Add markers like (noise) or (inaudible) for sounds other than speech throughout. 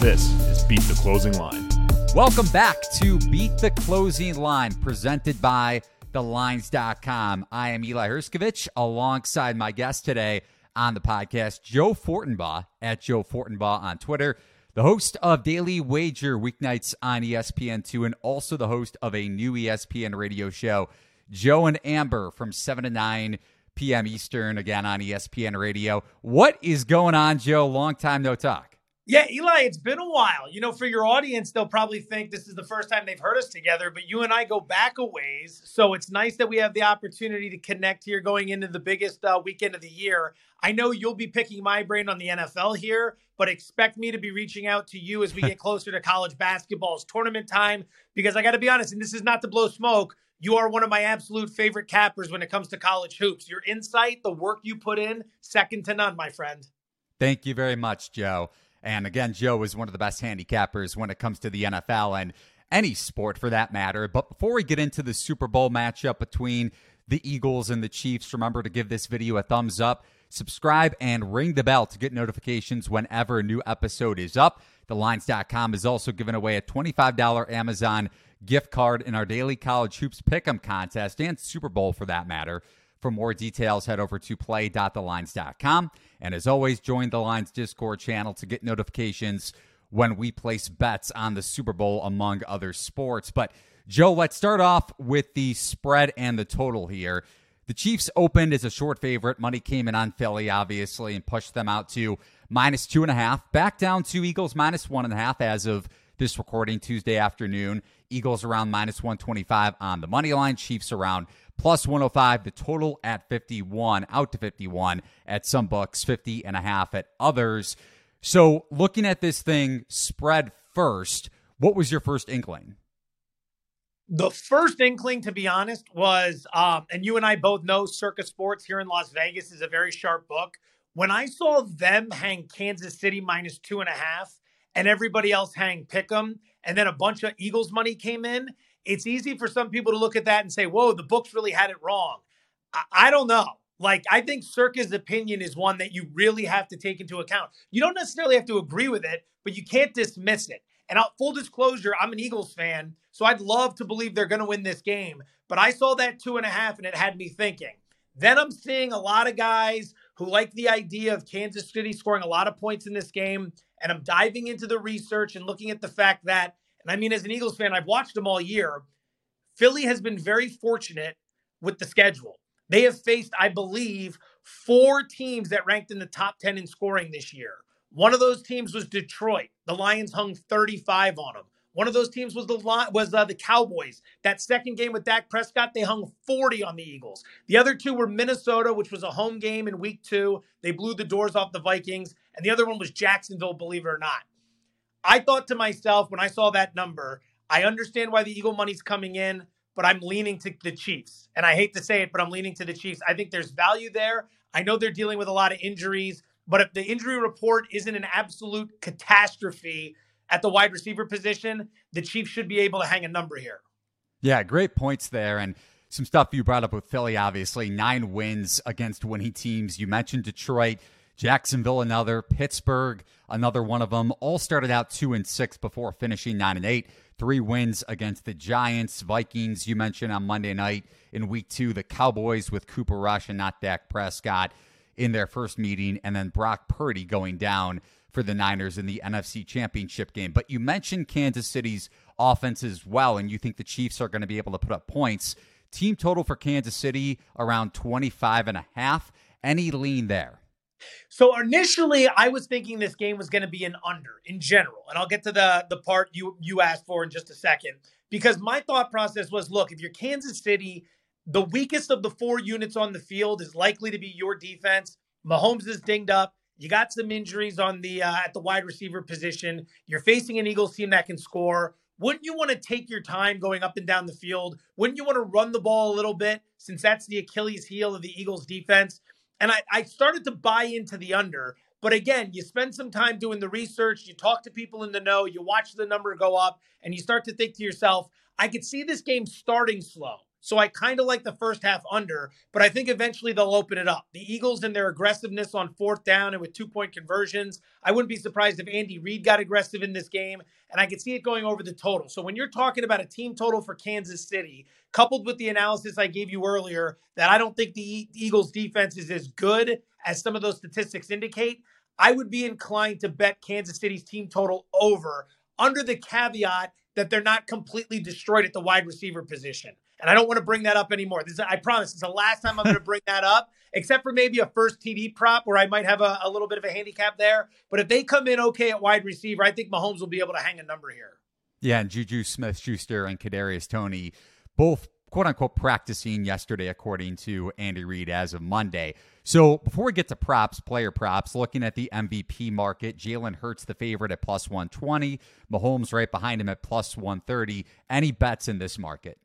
This is Beat the Closing Line. Welcome back to Beat the Closing Line, presented by TheLines.com. I am Eli Hershkovich alongside my guest today on the podcast, Joe Fortenbaugh at Joe Fortenbaugh on Twitter, the host of Daily Wager weeknights on ESPN2, and also the host of a new ESPN radio show, Joe and Amber from 7 to 9 p.m. Eastern, again on ESPN radio. What is going on, Joe? Long time no talk. Yeah, Eli, it's been a while. You know, for your audience, they'll probably think this is the first time they've heard us together, but you and I go back a ways. So it's nice that we have the opportunity to connect here going into the biggest uh, weekend of the year. I know you'll be picking my brain on the NFL here, but expect me to be reaching out to you as we get (laughs) closer to college basketball's tournament time. Because I got to be honest, and this is not to blow smoke, you are one of my absolute favorite cappers when it comes to college hoops. Your insight, the work you put in, second to none, my friend. Thank you very much, Joe. And again, Joe is one of the best handicappers when it comes to the NFL and any sport for that matter. But before we get into the Super Bowl matchup between the Eagles and the Chiefs, remember to give this video a thumbs up, subscribe, and ring the bell to get notifications whenever a new episode is up. TheLines.com is also giving away a $25 Amazon gift card in our daily college hoops pick'em contest and Super Bowl for that matter. For more details, head over to play.thelines.com. And as always, join the Lines Discord channel to get notifications when we place bets on the Super Bowl, among other sports. But, Joe, let's start off with the spread and the total here. The Chiefs opened as a short favorite. Money came in on Philly, obviously, and pushed them out to minus two and a half. Back down to Eagles minus one and a half as of this recording Tuesday afternoon. Eagles around minus 125 on the money line. Chiefs around plus 105. The total at 51, out to 51 at some books, 50 and a half at others. So looking at this thing spread first, what was your first inkling? The first inkling, to be honest, was, um, and you and I both know Circa Sports here in Las Vegas is a very sharp book. When I saw them hang Kansas City minus two and a half and everybody else hang Pick'em, and then a bunch of Eagles money came in, it's easy for some people to look at that and say, whoa, the books really had it wrong. I, I don't know. Like, I think Circa's opinion is one that you really have to take into account. You don't necessarily have to agree with it, but you can't dismiss it. And I'll, full disclosure, I'm an Eagles fan, so I'd love to believe they're going to win this game. But I saw that two and a half, and it had me thinking. Then I'm seeing a lot of guys who like the idea of Kansas City scoring a lot of points in this game. And I'm diving into the research and looking at the fact that and I mean, as an Eagles fan, I've watched them all year. Philly has been very fortunate with the schedule. They have faced, I believe, four teams that ranked in the top 10 in scoring this year. One of those teams was Detroit. The Lions hung 35 on them. One of those teams was the was uh, the Cowboys. That second game with Dak Prescott, they hung 40 on the Eagles. The other two were Minnesota, which was a home game in week 2. They blew the doors off the Vikings, and the other one was Jacksonville, believe it or not. I thought to myself when I saw that number, I understand why the Eagle money's coming in, but I'm leaning to the Chiefs. And I hate to say it, but I'm leaning to the Chiefs. I think there's value there. I know they're dealing with a lot of injuries, but if the injury report isn't an absolute catastrophe at the wide receiver position, the Chiefs should be able to hang a number here. Yeah, great points there. And some stuff you brought up with Philly, obviously. Nine wins against winning teams. You mentioned Detroit. Jacksonville, another. Pittsburgh, another one of them. All started out two and six before finishing nine and eight. Three wins against the Giants, Vikings. You mentioned on Monday night in week two, the Cowboys with Cooper Rush and not Dak Prescott in their first meeting, and then Brock Purdy going down for the Niners in the NFC Championship game. But you mentioned Kansas City's offense as well, and you think the Chiefs are going to be able to put up points. Team total for Kansas City around 25 and a half. Any lean there? So initially, I was thinking this game was going to be an under in general, and I'll get to the the part you you asked for in just a second. Because my thought process was, look, if you're Kansas City, the weakest of the four units on the field is likely to be your defense. Mahomes is dinged up. You got some injuries on the uh, at the wide receiver position. You're facing an Eagles team that can score. Wouldn't you want to take your time going up and down the field? Wouldn't you want to run the ball a little bit since that's the Achilles heel of the Eagles defense? And I, I started to buy into the under. But again, you spend some time doing the research, you talk to people in the know, you watch the number go up, and you start to think to yourself, I could see this game starting slow. So I kind of like the first half under, but I think eventually they'll open it up. The Eagles and their aggressiveness on fourth down and with two point conversions, I wouldn't be surprised if Andy Reid got aggressive in this game, and I could see it going over the total. So when you're talking about a team total for Kansas City, coupled with the analysis I gave you earlier, that I don't think the Eagles defense is as good as some of those statistics indicate, I would be inclined to bet Kansas City's team total over under the caveat that they're not completely destroyed at the wide receiver position. And I don't want to bring that up anymore. This is, I promise it's the last time I'm going (laughs) to bring that up, except for maybe a first TD prop where I might have a, a little bit of a handicap there. But if they come in okay at wide receiver, I think Mahomes will be able to hang a number here. Yeah, and Juju Smith Schuster and Kadarius Toney both quote unquote practicing yesterday, according to Andy Reid as of Monday. So before we get to props, player props, looking at the MVP market, Jalen Hurts the favorite at plus 120, Mahomes right behind him at plus 130. Any bets in this market?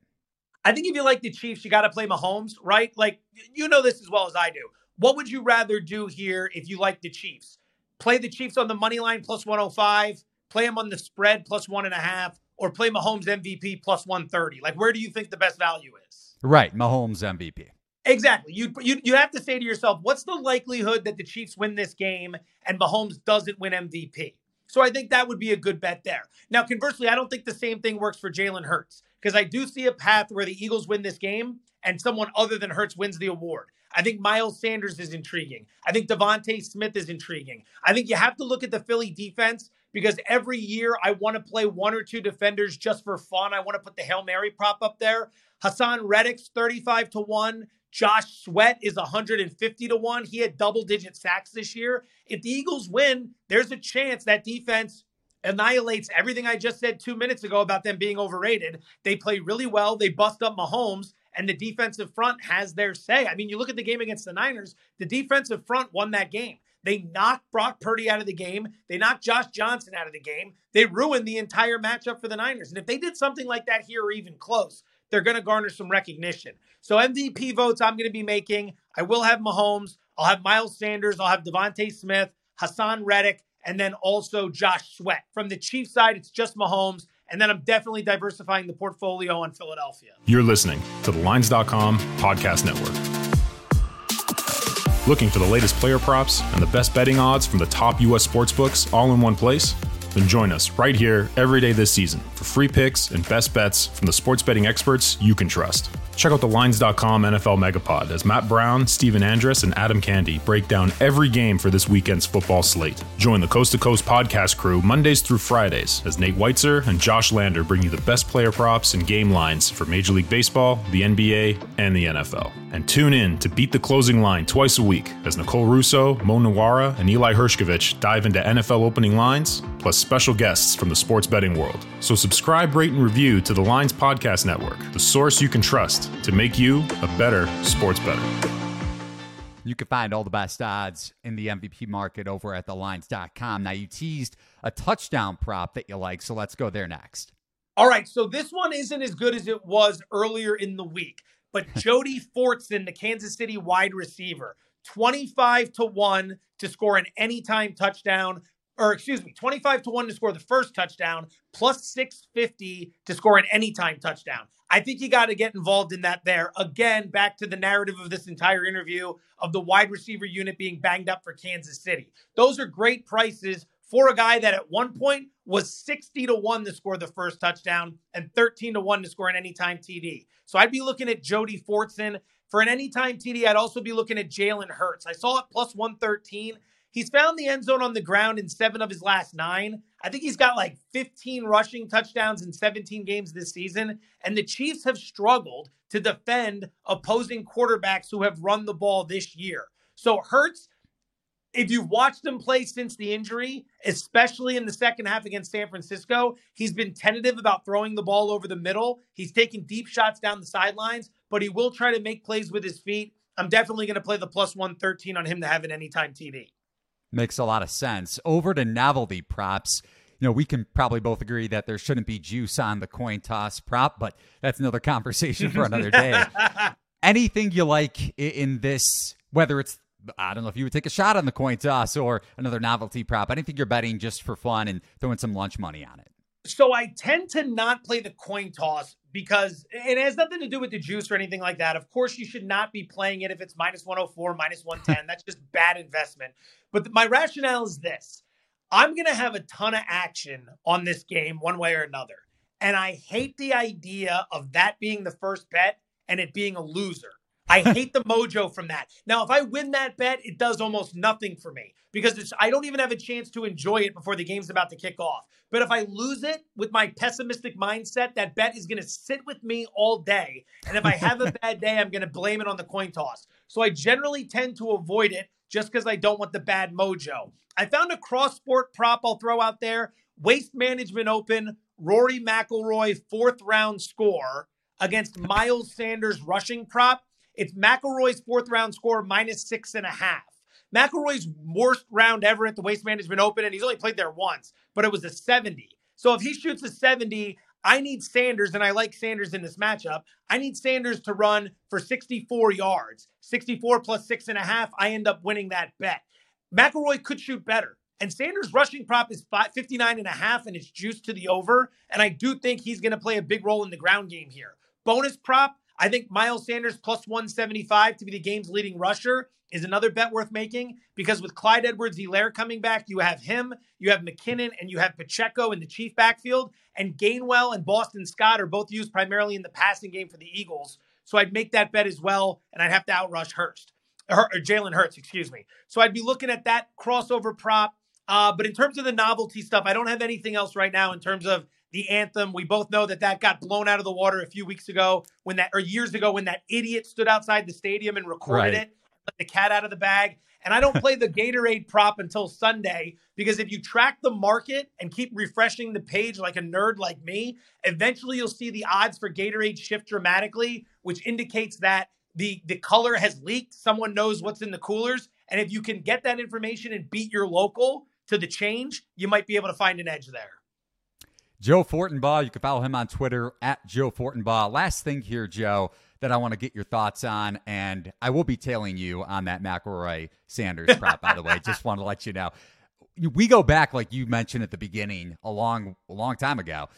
I think if you like the Chiefs, you got to play Mahomes, right? Like, you know this as well as I do. What would you rather do here if you like the Chiefs? Play the Chiefs on the money line plus 105, play them on the spread plus one and a half, or play Mahomes MVP plus 130? Like, where do you think the best value is? Right, Mahomes MVP. Exactly. You, you you have to say to yourself, what's the likelihood that the Chiefs win this game and Mahomes doesn't win MVP? So I think that would be a good bet there. Now, conversely, I don't think the same thing works for Jalen Hurts because I do see a path where the Eagles win this game and someone other than Hurts wins the award. I think Miles Sanders is intriguing. I think DeVonta Smith is intriguing. I think you have to look at the Philly defense because every year I want to play one or two defenders just for fun. I want to put the Hail Mary prop up there. Haason Reddick's 35 to 1. Josh Sweat is 150 to 1. He had double digit sacks this year. If the Eagles win, there's a chance that defense annihilates everything I just said two minutes ago about them being overrated. They play really well. They bust up Mahomes, and the defensive front has their say. I mean, you look at the game against the Niners, the defensive front won that game. They knocked Brock Purdy out of the game. They knocked Josh Johnson out of the game. They ruined the entire matchup for the Niners. And if they did something like that here or even close, they're going to garner some recognition. So MVP votes I'm going to be making. I will have Mahomes. I'll have Miles Sanders. I'll have DeVonta Smith, Haason Reddick, and then also Josh Sweat. From the Chiefs side, it's just Mahomes. And then I'm definitely diversifying the portfolio on Philadelphia. You're listening to the Lines.com podcast network. Looking for the latest player props and the best betting odds from the top U.S. sportsbooks all in one place? Then join us right here every day this season for free picks and best bets from the sports betting experts you can trust. Check out the Lines.com NFL Megapod as Matt Brown, Stephen Andress, and Adam Candy break down every game for this weekend's football slate. Join the Coast to Coast podcast crew Mondays through Fridays as Nate Weitzer and Josh Lander bring you the best player props and game lines for Major League Baseball, the NBA, and the NFL. And tune in to Beat the Closing Line twice a week as Nicole Russo, Mo Nuwwarah, and Eli Hershkovich dive into NFL opening lines, plus special guests from the sports betting world. So subscribe, rate, and review to the Lines Podcast Network, the source you can trust to make you a better sports better. You can find all the best odds in the MVP market over at thelines.com. Now, you teased a touchdown prop that you like, so let's go there next. All right, so this one isn't as good as it was earlier in the week, but (laughs) Jody Fortson, the Kansas City wide receiver, 25 to 1 to score an anytime touchdown or excuse me, 25 to 1 to score the first touchdown, plus 650 to score an anytime touchdown. I think you got to get involved in that there. Again, back to the narrative of this entire interview of the wide receiver unit being banged up for Kansas City. Those are great prices for a guy that at one point was 60 to 1 to score the first touchdown and 13 to 1 to score an anytime TD. So I'd be looking at Jody Fortson. For an anytime TD, I'd also be looking at Jalen Hurts. I saw it plus 113. He's found the end zone on the ground in seven of his last nine. I think he's got like 15 rushing touchdowns in 17 games this season. And the Chiefs have struggled to defend opposing quarterbacks who have run the ball this year. So Hurts, if you've watched him play since the injury, especially in the second half against San Francisco, he's been tentative about throwing the ball over the middle. He's taking deep shots down the sidelines, but he will try to make plays with his feet. I'm definitely going to play the plus 113 on him to have an anytime TD. Makes a lot of sense. Over to novelty props. You know, we can probably both agree that there shouldn't be juice on the coin toss prop, but that's another (laughs) conversation for another day. (laughs) Anything you like in this, whether it's I don't know if you would take a shot on the coin toss or another novelty prop. Anything you're betting just for fun and throwing some lunch money on it. So I tend to not play the coin toss because it has nothing to do with the juice or anything like that. Of course, you should not be playing it if it's minus 104, minus 110. That's just bad investment. But my rationale is this I'm going to have a ton of action on this game one way or another. And I hate the idea of that being the first bet and it being a loser. I hate the (laughs) mojo from that. Now, if I win that bet, it does almost nothing for me because I don't even have a chance to enjoy it before the game's about to kick off. But if I lose it with my pessimistic mindset, that bet is going to sit with me all day. And if I have a (laughs) bad day, I'm going to blame it on the coin toss. So I generally tend to avoid it just because I don't want the bad mojo. I found a cross sport prop I'll throw out there Waste Management Open, Rory McIlroy, fourth round score against Miles Sanders rushing prop. It's McIlroy's fourth round score minus six and a half. McIlroy's worst round ever at the Waste Management Open, and he's only played there once, but it was a 70. So if he shoots a 70, I need Sanders, and I like Sanders in this matchup. I need Sanders to run for 64 yards. 64 plus six and a half, I end up winning that bet. McIlroy could shoot better. And Sanders' rushing prop is 59 and a half, and it's juiced to the over. And I do think he's going to play a big role in the ground game here. Bonus prop, I think Miles Sanders plus 175 to be the game's leading rusher is another bet worth making because with Clyde Edwards Helaire coming back, you have him, you have McKinnon, and you have Pacheco in the Chief backfield. And Gainwell and Boston Scott are both used primarily in the passing game for the Eagles. So I'd make that bet as well, and I'd have to outrush Hurst or, or Jalen Hurts, excuse me. So I'd be looking at that crossover prop. Uh, but in terms of the novelty stuff, I don't have anything else right now in terms of the anthem. We both know that that got blown out of the water a few weeks ago when that, or years ago when that idiot stood outside the stadium and recorded right. it, let the cat out of the bag. And I don't play the (laughs) Gatorade prop until Sunday because if you track the market and keep refreshing the page like a nerd like me, eventually you'll see the odds for Gatorade shift dramatically, which indicates that the the color has leaked. Someone knows what's in the coolers, and if you can get that information and beat your local to the change, you might be able to find an edge there. Joe Fortenbaugh. You can follow him on Twitter at Joe Fortenbaugh. Last thing here, Joe, that I want to get your thoughts on, and I will be tailing you on that McIlroy Sanders (laughs) prop, by the way. Just want to let you know. We go back, like you mentioned at the beginning, a long, a long time ago.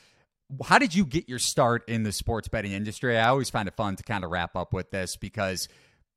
How did you get your start in the sports betting industry? I always find it fun to kind of wrap up with this because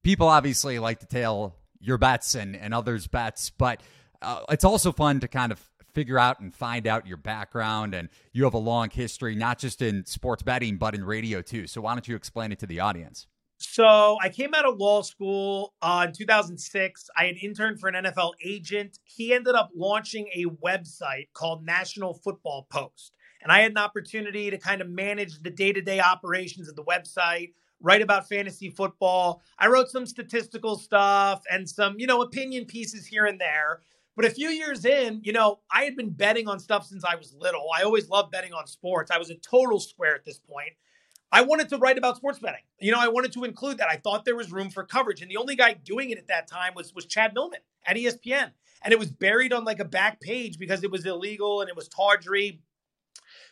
people obviously like to tail your bets and, and others' bets, but uh, it's also fun to kind of figure out and find out your background. And you have a long history, not just in sports betting, but in radio too. So why don't you explain it to the audience? So I came out of law school uh, in 2006. I had interned for an NFL agent. He ended up launching a website called National Football Post. And I had an opportunity to kind of manage the day to day operations of the website, write about fantasy football. I wrote some statistical stuff and some, you know, opinion pieces here and there. But a few years in, you know, I had been betting on stuff since I was little. I always loved betting on sports. I was a total square at this point. I wanted to write about sports betting. You know, I wanted to include that. I thought there was room for coverage. And the only guy doing it at that time was, was Chad Millman at ESPN. And it was buried on like a back page because it was illegal and it was tawdry.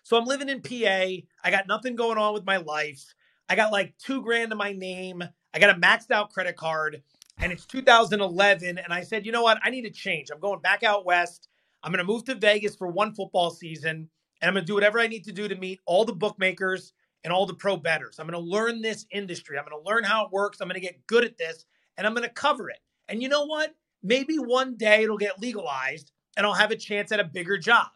So I'm living in PA. I got nothing going on with my life. I got like two grand to my name. I got a maxed out credit card and it's 2011. And I said, you know what? I need to change. I'm going back out west. I'm going to move to Vegas for one football season, and I'm going to do whatever I need to do to meet all the bookmakers and all the pro betters. I'm going to learn this industry. I'm going to learn how it works. I'm going to get good at this, and I'm going to cover it. And you know what? Maybe one day it'll get legalized, and I'll have a chance at a bigger job.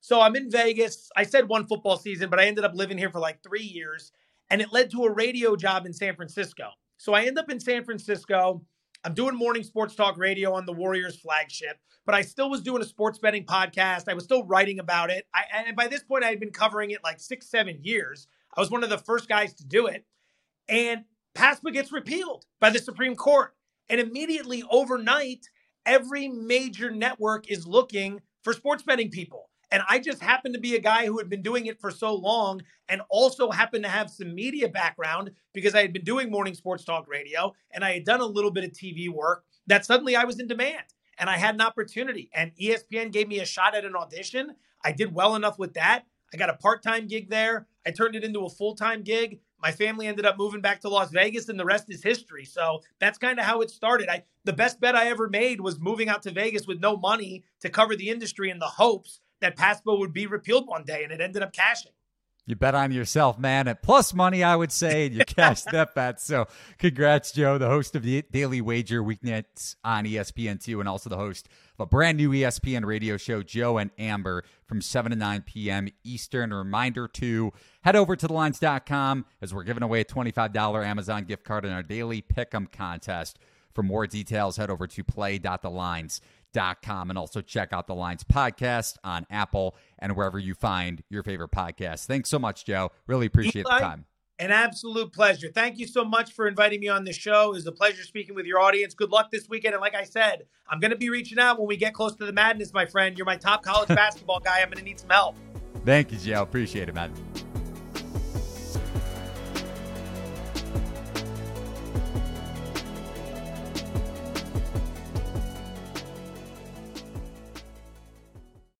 So I'm in Vegas. I said one football season, but I ended up living here for like three years, and it led to a radio job in San Francisco. So I end up in San Francisco. I'm doing morning sports talk radio on the Warriors flagship, but I still was doing a sports betting podcast. I was still writing about it. I, and by this point, I had been covering it like six, seven years. I was one of the first guys to do it. And PASPA gets repealed by the Supreme Court. And immediately overnight, every major network is looking for sports betting people. And I just happened to be a guy who had been doing it for so long and also happened to have some media background because I had been doing morning sports talk radio and I had done a little bit of TV work that suddenly I was in demand and I had an opportunity. And ESPN gave me a shot at an audition. I did well enough with that. I got a part time gig there. I turned it into a full time gig. My family ended up moving back to Las Vegas, and the rest is history. So that's kind of how it started. I the best bet I ever made was moving out to Vegas with no money to cover the industry in the hopes that PASPA would be repealed one day, and it ended up cashing. You bet on yourself, man. At plus money, I would say, and you cashed that (laughs) bet. So, congrats, Joe, the host of the Daily Wager weeknights on ESPN2, and also the host of a brand new ESPN radio show, Joe and Amber, from 7 to 9 p.m. Eastern. A reminder to head over to thelines.com as we're giving away a $25 Amazon gift card in our daily pick'em contest. For more details, head over to play.thelines.com com and also check out the Lines podcast on Apple and wherever you find your favorite podcast. Thanks so much, Joe. Really appreciate Eli, the time. An absolute pleasure. Thank you so much for inviting me on the show. It was a pleasure speaking with your audience. Good luck this weekend. And like I said, I'm going to be reaching out when we get close to the madness, my friend. You're my top college (laughs) basketball guy. I'm going to need some help. Thank you, Joe. Appreciate it, man.